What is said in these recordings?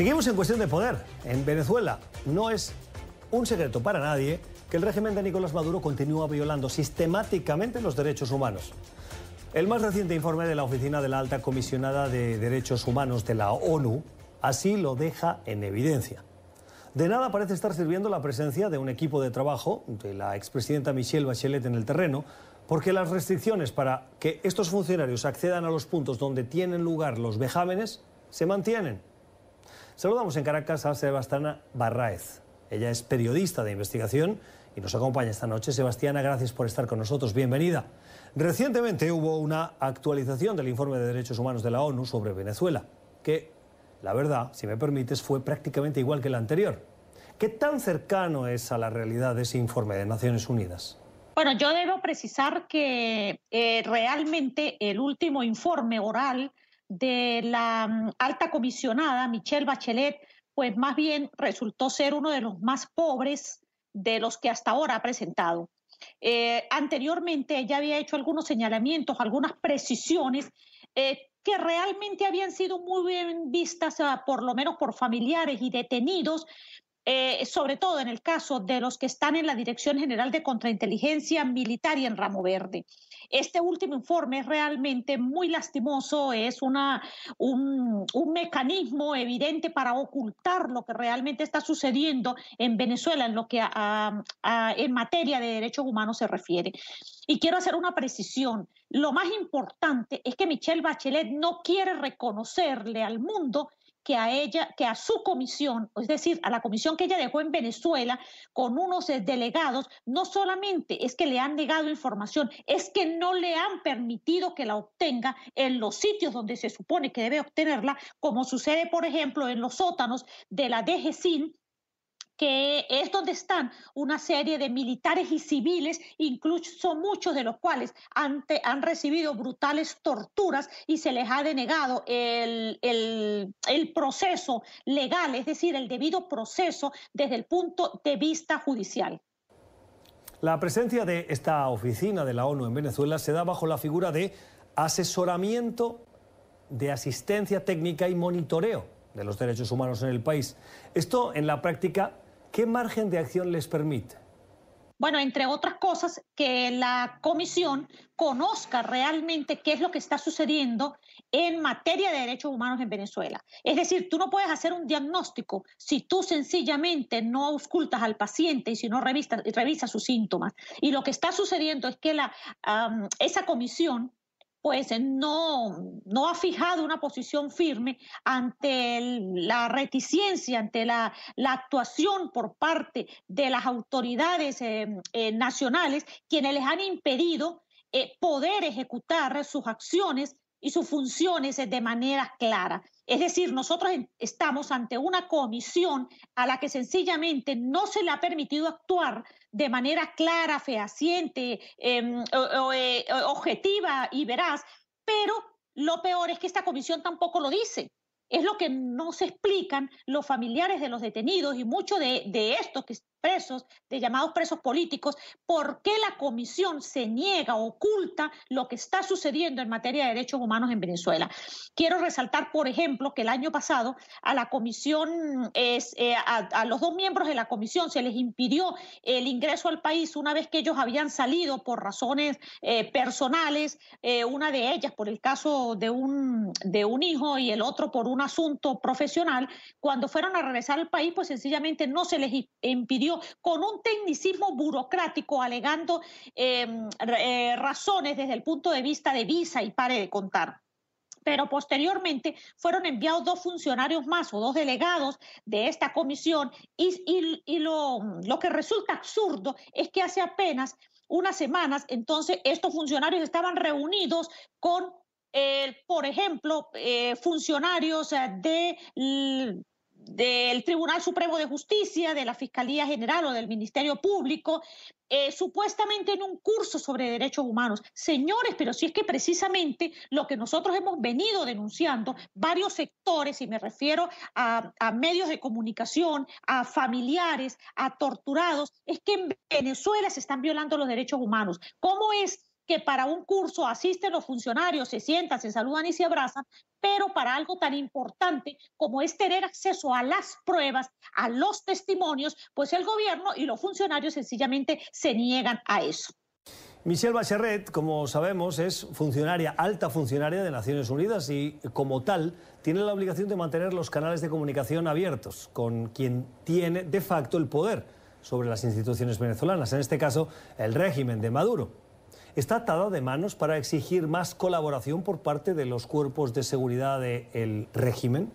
Seguimos en cuestión de poder. En Venezuela no es un secreto para nadie que el régimen de Nicolás Maduro continúa violando sistemáticamente los derechos humanos. El más reciente informe de la Oficina de la Alta Comisionada de Derechos Humanos de la ONU así lo deja en evidencia. De nada parece estar sirviendo la presencia de un equipo de trabajo de la expresidenta Michelle Bachelet en el terreno, porque las restricciones para que estos funcionarios accedan a los puntos donde tienen lugar los vejámenes se mantienen. Saludamos en Caracas a Sebastiana Barraez. Ella es periodista de investigación y nos acompaña esta noche. Sebastiana, gracias por estar con nosotros. Bienvenida. Recientemente hubo una actualización del informe de derechos humanos de la ONU sobre Venezuela, que la verdad, si me permites, fue prácticamente igual que el anterior. ¿Qué tan cercano es a la realidad ese informe de Naciones Unidas? Bueno, yo debo precisar que eh, realmente el último informe oral de la mm, alta comisionada Michelle Bachelet, pues más bien resultó ser uno de los más pobres de los que hasta ahora ha presentado. Eh, anteriormente ella había hecho algunos señalamientos, algunas precisiones eh, que realmente habían sido muy bien vistas, ah, por lo menos por familiares y detenidos, eh, sobre todo en el caso de los que están en la Dirección General de Contrainteligencia Militar y en Ramo Verde. Este último informe es realmente muy lastimoso, es una, un, mecanismo evidente para ocultar lo que realmente está sucediendo en Venezuela en lo que en materia de derechos humanos se refiere. Y quiero hacer una precisión. Lo más importante es que Michelle Bachelet no quiere reconocerle al mundo que a ella, que a su comisión, es decir, a la comisión que ella dejó en Venezuela con unos eh, delegados, no solamente es que le han negado información, es que no le han permitido que la obtenga en los sitios donde se supone que debe obtenerla, como sucede, por ejemplo, en los sótanos de la DGCIN, que es donde están una serie de militares y civiles, incluso muchos de los cuales han, han recibido brutales torturas y se les ha denegado el, el proceso legal, es decir, el debido proceso desde el punto de vista judicial. La presencia de esta oficina de la ONU en Venezuela se da bajo la figura de asesoramiento de asistencia técnica y monitoreo de los derechos humanos en el país. Esto en la práctica ¿Qué margen de acción les permite? Bueno, entre otras cosas, que la comisión conozca realmente qué es lo que está sucediendo en materia de derechos humanos en Venezuela. Es decir, tú no puedes hacer un diagnóstico si tú sencillamente no auscultas al paciente y si no revisas, sus síntomas. Y lo que está sucediendo es que esa comisión pues eh, no, no ha fijado una posición firme ante la reticencia, ante la, actuación por parte de las autoridades eh, eh, nacionales, quienes les han impedido poder ejecutar sus acciones y sus funciones de manera clara. Es decir, nosotros estamos ante una comisión a la que sencillamente no se le ha permitido actuar de manera clara, fehaciente, em, eh, objetiva y veraz, pero lo peor es que esta comisión tampoco lo dice. Es lo que no se explican los familiares de los detenidos y muchos de, de estos que presos, de llamados presos políticos, por qué la comisión se niega, oculta lo que está sucediendo en materia de derechos humanos en Venezuela. Quiero resaltar, por ejemplo, que el año pasado a la comisión, es, eh, a, los dos miembros de la comisión se les impidió el ingreso al país una vez que ellos habían salido por razones eh, personales, eh, una de ellas por el caso de un, de un hijo y el otro por un asunto profesional. Cuando fueron a regresar al país, pues sencillamente no se les impidió con un tecnicismo burocrático alegando em, eh, razones desde el punto de vista de visa y pare de contar. Pero posteriormente fueron enviados dos funcionarios más o dos delegados de esta comisión y, lo, que resulta absurdo es que hace apenas unas semanas entonces estos funcionarios estaban reunidos con, eh, por ejemplo, eh, funcionarios de del Tribunal Supremo de Justicia, de la Fiscalía General o del Ministerio Público, eh, supuestamente en un curso sobre derechos humanos. Señores, pero si es que precisamente lo que nosotros hemos venido denunciando, varios sectores, y me refiero a, a medios de comunicación, a familiares, a torturados, es que en Venezuela se están violando los derechos humanos. ¿Cómo es que para un curso asisten los funcionarios, se sientan, se saludan y se abrazan, pero para algo tan importante como es tener acceso a las pruebas, a los testimonios, pues el gobierno y los funcionarios sencillamente se niegan a eso. Michelle Bachelet, como sabemos, es funcionaria, alta funcionaria de Naciones Unidas y como tal tiene la obligación de mantener los canales de comunicación abiertos con quien tiene de facto el poder sobre las instituciones venezolanas, en este caso el régimen de Maduro. ¿Está atada de manos para exigir más colaboración por parte de los cuerpos de seguridad del régimen?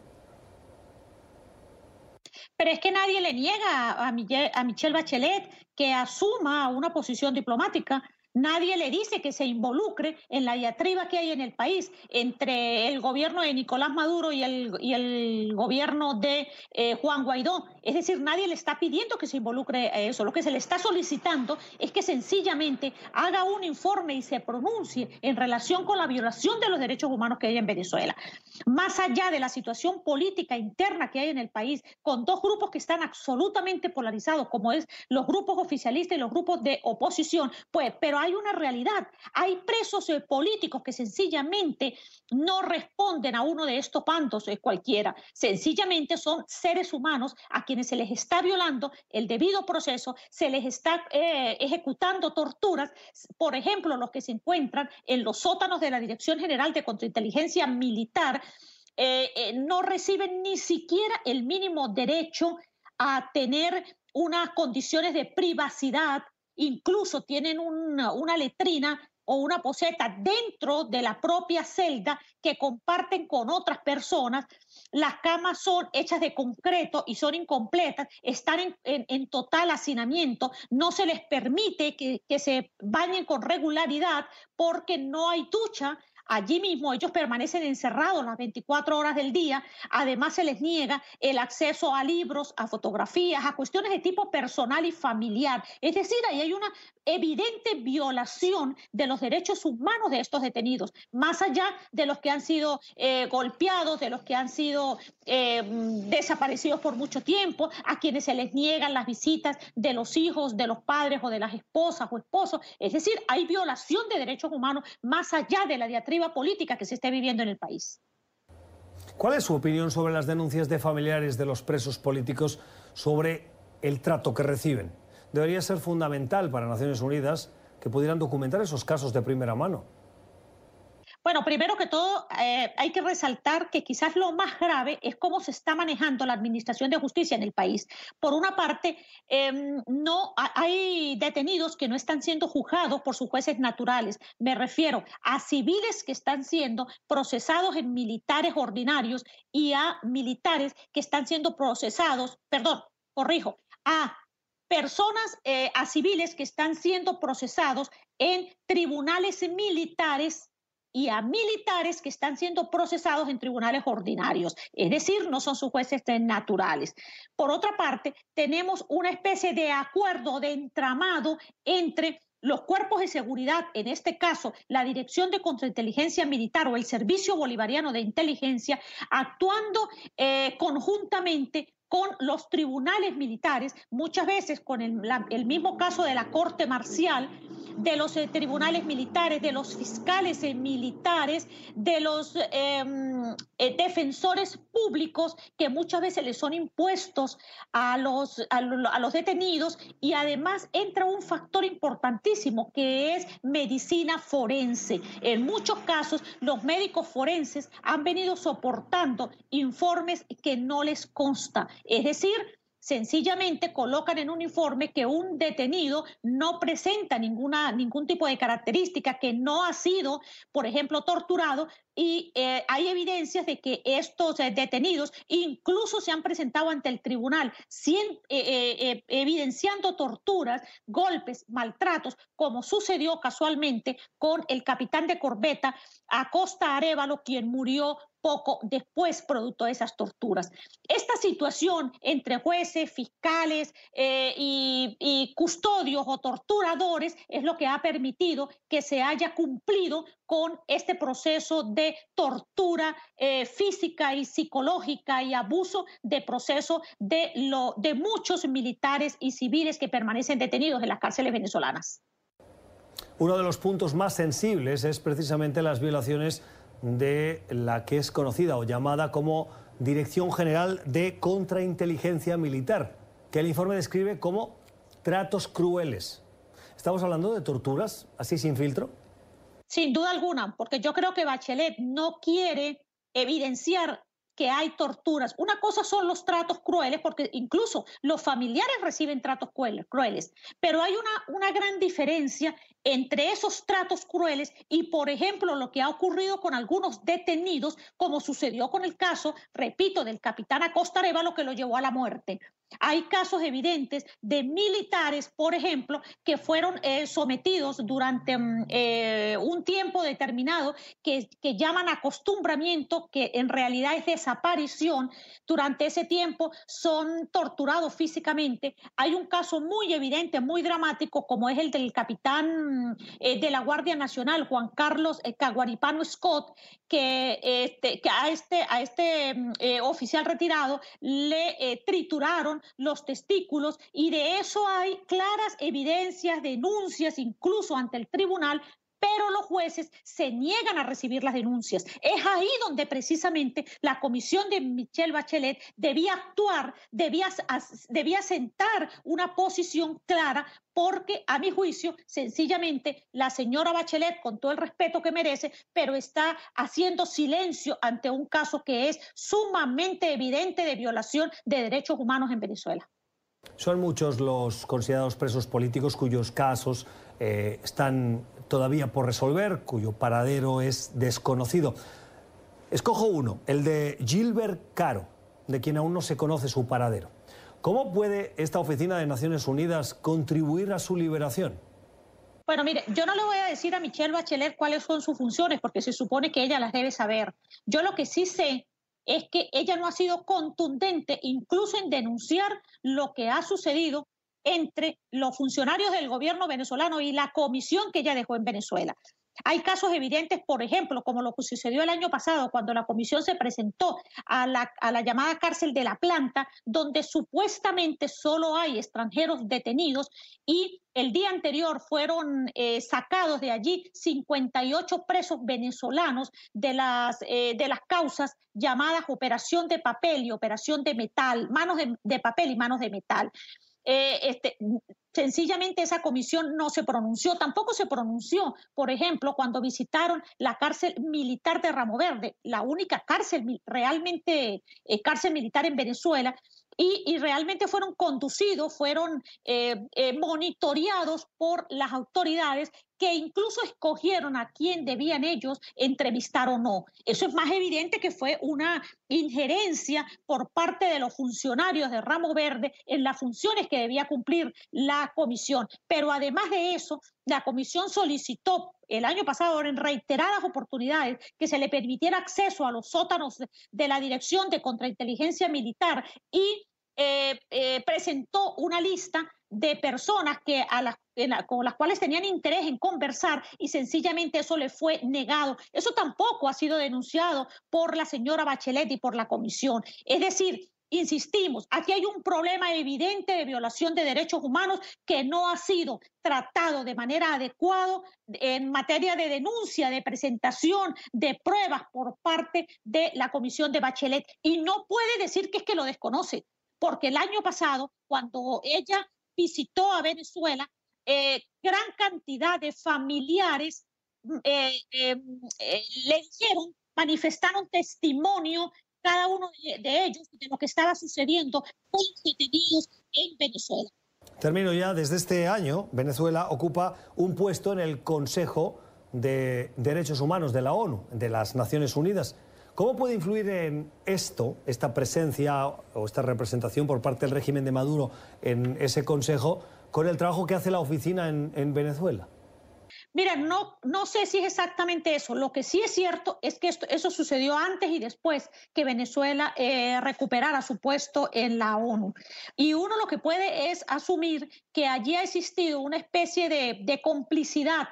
Pero es que nadie le niega a Michelle Bachelet que asuma una posición diplomática Nadie le dice que se involucre en la diatriba que hay en el país entre el gobierno de Nicolás Maduro y el, y el gobierno de eh, Juan Guaidó. Es decir, nadie le está pidiendo que se involucre eso. Lo que se le está solicitando es que sencillamente haga un informe y se pronuncie en relación con la violación de los derechos humanos que hay en Venezuela. Más allá de la situación política interna que hay en el país, con dos grupos que están absolutamente polarizados, como es los grupos oficialistas y los grupos de oposición, pues, pero hay una realidad. Hay presos eh, políticos que sencillamente no responden a uno de estos pantos eh, cualquiera. Sencillamente son seres humanos a quienes se les está violando el debido proceso, se les está eh, ejecutando torturas. Por ejemplo, los que se encuentran en los sótanos de la Dirección General de Contrainteligencia Militar. no reciben ni siquiera el mínimo derecho a tener unas condiciones de privacidad incluso tienen una, letrina o una poseta dentro de la propia celda que comparten con otras personas. Las camas son hechas de concreto y son incompletas, están en, total hacinamiento, no se les permite que, que se bañen con regularidad porque no hay ducha, Allí mismo ellos permanecen encerrados las 24 horas del día. Además se les niega el acceso a libros, a fotografías, a cuestiones de tipo personal y familiar. Es decir, ahí hay una evidente violación de los derechos humanos de estos detenidos, más allá de los que han sido eh, golpeados, de los que han sido eh, desaparecidos por mucho tiempo, a quienes se les niegan las visitas de los hijos, de los padres o de las esposas o esposos. Es decir, hay violación de derechos humanos más allá de la diatriba política que se esté viviendo en el país. ¿Cuál es su opinión sobre las denuncias de familiares de los presos políticos sobre el trato que reciben? Debería ser fundamental para Naciones Unidas que pudieran documentar esos casos de primera mano. Bueno, primero que todo, eh, hay que resaltar que quizás lo más grave es cómo se está manejando la administración de justicia en el país. Por una parte, em, no hay detenidos que no están siendo juzgados por sus jueces naturales. Me refiero a civiles que están siendo procesados en militares ordinarios y a militares que están siendo procesados, perdón, corrijo, a personas, eh, a civiles que están siendo procesados en tribunales militares y a militares que están siendo procesados en tribunales ordinarios, es decir, no son sus jueces naturales. Por otra parte, tenemos una especie de acuerdo, de entramado entre los cuerpos de seguridad, en este caso la Dirección de Contrainteligencia Militar o el Servicio Bolivariano de Inteligencia, actuando eh, conjuntamente con los tribunales militares, muchas veces con el mismo caso de la Corte Marcial, de los eh, tribunales militares, de los fiscales eh, militares, de los em, eh, defensores públicos que muchas veces les son impuestos a los, a, los detenidos y además entra un factor importantísimo que es medicina forense. En muchos casos los médicos forenses han venido soportando informes que no les consta, es decir, sencillamente colocan en un informe que un detenido no presenta ninguna, ningún tipo de característica, que no ha sido, por ejemplo, torturado, y eh, hay evidencias de que estos eh, detenidos incluso se han presentado ante el tribunal, eh, evidenciando torturas, golpes, maltratos, como sucedió casualmente con el capitán de corbeta Acosta Arevalo, quien murió poco después producto de esas torturas. Esta situación entre jueces, fiscales eh, y, custodios o torturadores es lo que ha permitido que se haya cumplido con este proceso de tortura eh, física y psicológica y abuso de proceso de, de muchos militares y civiles que permanecen detenidos en las cárceles venezolanas. Uno de los puntos más sensibles es precisamente las violaciones de la que es conocida o llamada como Dirección General de Contrainteligencia Militar, que el informe describe como tratos crueles. ¿Estamos hablando de torturas, así sin filtro? Sin duda alguna, porque yo creo que Bachelet no quiere evidenciar que hay torturas. Una cosa son los tratos crueles, porque incluso los familiares reciben tratos crueles, pero hay una, una gran diferencia entre esos tratos crueles y, por ejemplo, lo que ha ocurrido con algunos detenidos, como sucedió con el caso, repito, del capitán Acosta lo que lo llevó a la muerte. Hay casos evidentes de militares, por ejemplo, que fueron eh, sometidos durante mm, eh, un tiempo determinado que, llaman acostumbramiento, que en realidad es desaparición. Durante ese tiempo son torturados físicamente. Hay un caso muy evidente, muy dramático, como es el del capitán eh, de la Guardia Nacional, Juan Carlos Caguaripano Scott, que, este, que a este, a este mm, oficial retirado le trituraron los testículos y de eso hay claras evidencias, denuncias, incluso ante el tribunal, pero los jueces se niegan a recibir las denuncias. Es ahí donde precisamente la comisión de Michelle Bachelet debía actuar, debía, debía sentar una posición clara, porque a mi juicio, sencillamente, la señora Bachelet, con todo el respeto que merece, pero está haciendo silencio ante un caso que es sumamente evidente de violación de derechos humanos en Venezuela. Son muchos los considerados presos políticos cuyos casos eh, están todavía por resolver, cuyo paradero es desconocido. Escojo uno, el de Gilbert Caro, de quien aún no se conoce su paradero. ¿Cómo puede esta oficina de Naciones Unidas contribuir a su liberación? Bueno, mire, yo no le voy a decir a Michelle Bachelet cuáles son sus funciones, porque se supone que ella las debe saber. Yo lo que sí sé es que ella no ha sido contundente incluso en denunciar lo que ha sucedido entre los funcionarios del gobierno venezolano y la comisión que ella dejó en Venezuela. Hay casos evidentes, por ejemplo, como lo que sucedió el año pasado cuando la comisión se presentó a la, llamada cárcel de la planta, donde supuestamente solo hay extranjeros detenidos y el día anterior fueron eh, sacados de allí 58 presos venezolanos de las, eh, de las causas llamadas operación de papel y operación de metal, manos de papel y manos de metal. Eh, este, sencillamente esa comisión no se pronunció. Tampoco se pronunció, por ejemplo, cuando visitaron la cárcel militar de Ramo Verde, la única cárcel realmente eh, cárcel militar en Venezuela, y, realmente fueron conducidos, fueron eh, monitoreados por las autoridades que incluso escogieron a quién debían ellos entrevistar o no. Eso es más evidente que fue una injerencia por parte de los funcionarios de Ramo Verde en las funciones que debía cumplir la comisión. Pero además de eso, la comisión solicitó el año pasado en reiteradas oportunidades que se le permitiera acceso a los sótanos de la Dirección de Contrainteligencia Militar y eh, eh, presentó una lista de personas que a las, con las cuales tenían interés en conversar y sencillamente eso le fue negado. Eso tampoco ha sido denunciado por la señora Bachelet y por la comisión. Es decir, Insistimos, aquí hay un problema evidente de violación de derechos humanos que no ha sido tratado de manera adecuada en materia de denuncia, de presentación, de pruebas por parte de la Comisión de Bachelet. Y no puede decir que es que lo desconoce, porque el año pasado, cuando ella visitó a Venezuela, eh, gran cantidad de familiares mm, eh, eh, le dijeron, manifestaron testimonio cada uno de ellos de lo que estaba sucediendo con los detenidos en Venezuela. Termino ya. Desde este año, Venezuela ocupa un puesto en el Consejo de Derechos Humanos de la ONU, de las Naciones Unidas. ¿Cómo puede influir en esto, esta presencia o esta representación por parte del régimen de Maduro en ese Consejo, con el trabajo que hace la oficina en, Venezuela? Mira, no, no sé si es exactamente eso. Lo que sí es cierto es que eso sucedió antes y después que Venezuela eh, recuperara su puesto en la ONU. Y uno lo que puede es asumir que allí ha existido una especie de, complicidad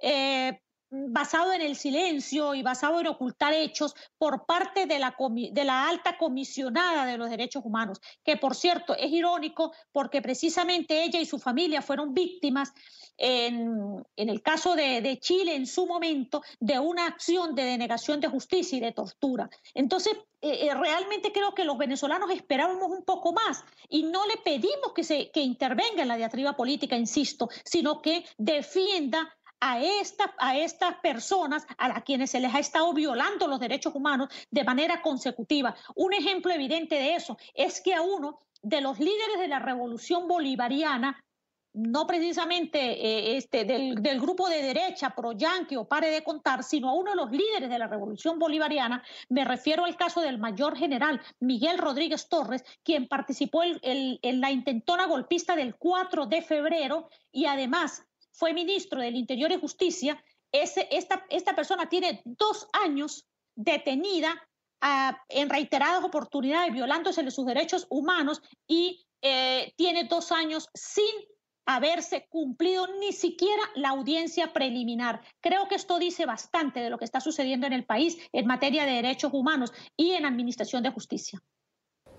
eh, basado en el silencio y basado en ocultar hechos por parte de la, alta comisionada de los derechos humanos, que por cierto es irónico porque precisamente ella y su familia fueron víctimas en, el caso de, Chile en su momento de una acción de denegación de justicia y de tortura. Entonces, eh, eh, realmente creo que los venezolanos esperábamos un poco más y no le pedimos que, que intervenga en la diatriba política, insisto, sino que defienda a, esta, a estas personas a las quienes se les ha estado violando los derechos humanos de manera consecutiva. Un ejemplo evidente de eso es que a uno de los líderes de la revolución bolivariana, no precisamente eh, este, del, grupo de derecha pro-yanqui o pare de contar, sino a uno de los líderes de la revolución bolivariana, me refiero al caso del mayor general Miguel Rodríguez Torres, quien participó en la intentona golpista del 4 de febrero y además fue ministro del Interior y Justicia, ese, esta, esta persona tiene dos años detenida ah, en reiteradas oportunidades violándose sus derechos humanos y eh, tiene dos años sin haberse cumplido ni siquiera la audiencia preliminar. Creo que esto dice bastante de lo que está sucediendo en el país en materia de derechos humanos y en administración de justicia.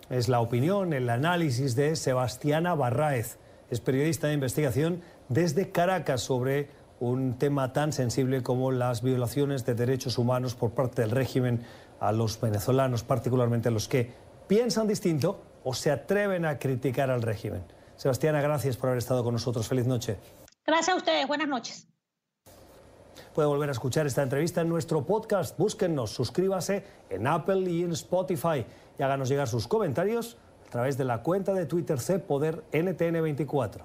Es la opinión, el análisis de Sebastiana Barráez. Es periodista de investigación desde Caracas sobre un tema tan sensible como las violaciones de derechos humanos por parte del régimen a los venezolanos, particularmente a los que piensan distinto o se atreven a criticar al régimen. Sebastiana, gracias por haber estado con nosotros. Feliz noche. Gracias a ustedes. Buenas noches. Puede volver a escuchar esta entrevista en nuestro podcast. Búsquennos, suscríbase en Apple y en Spotify y háganos llegar sus comentarios a través de la cuenta de Twitter C Poder NTN24.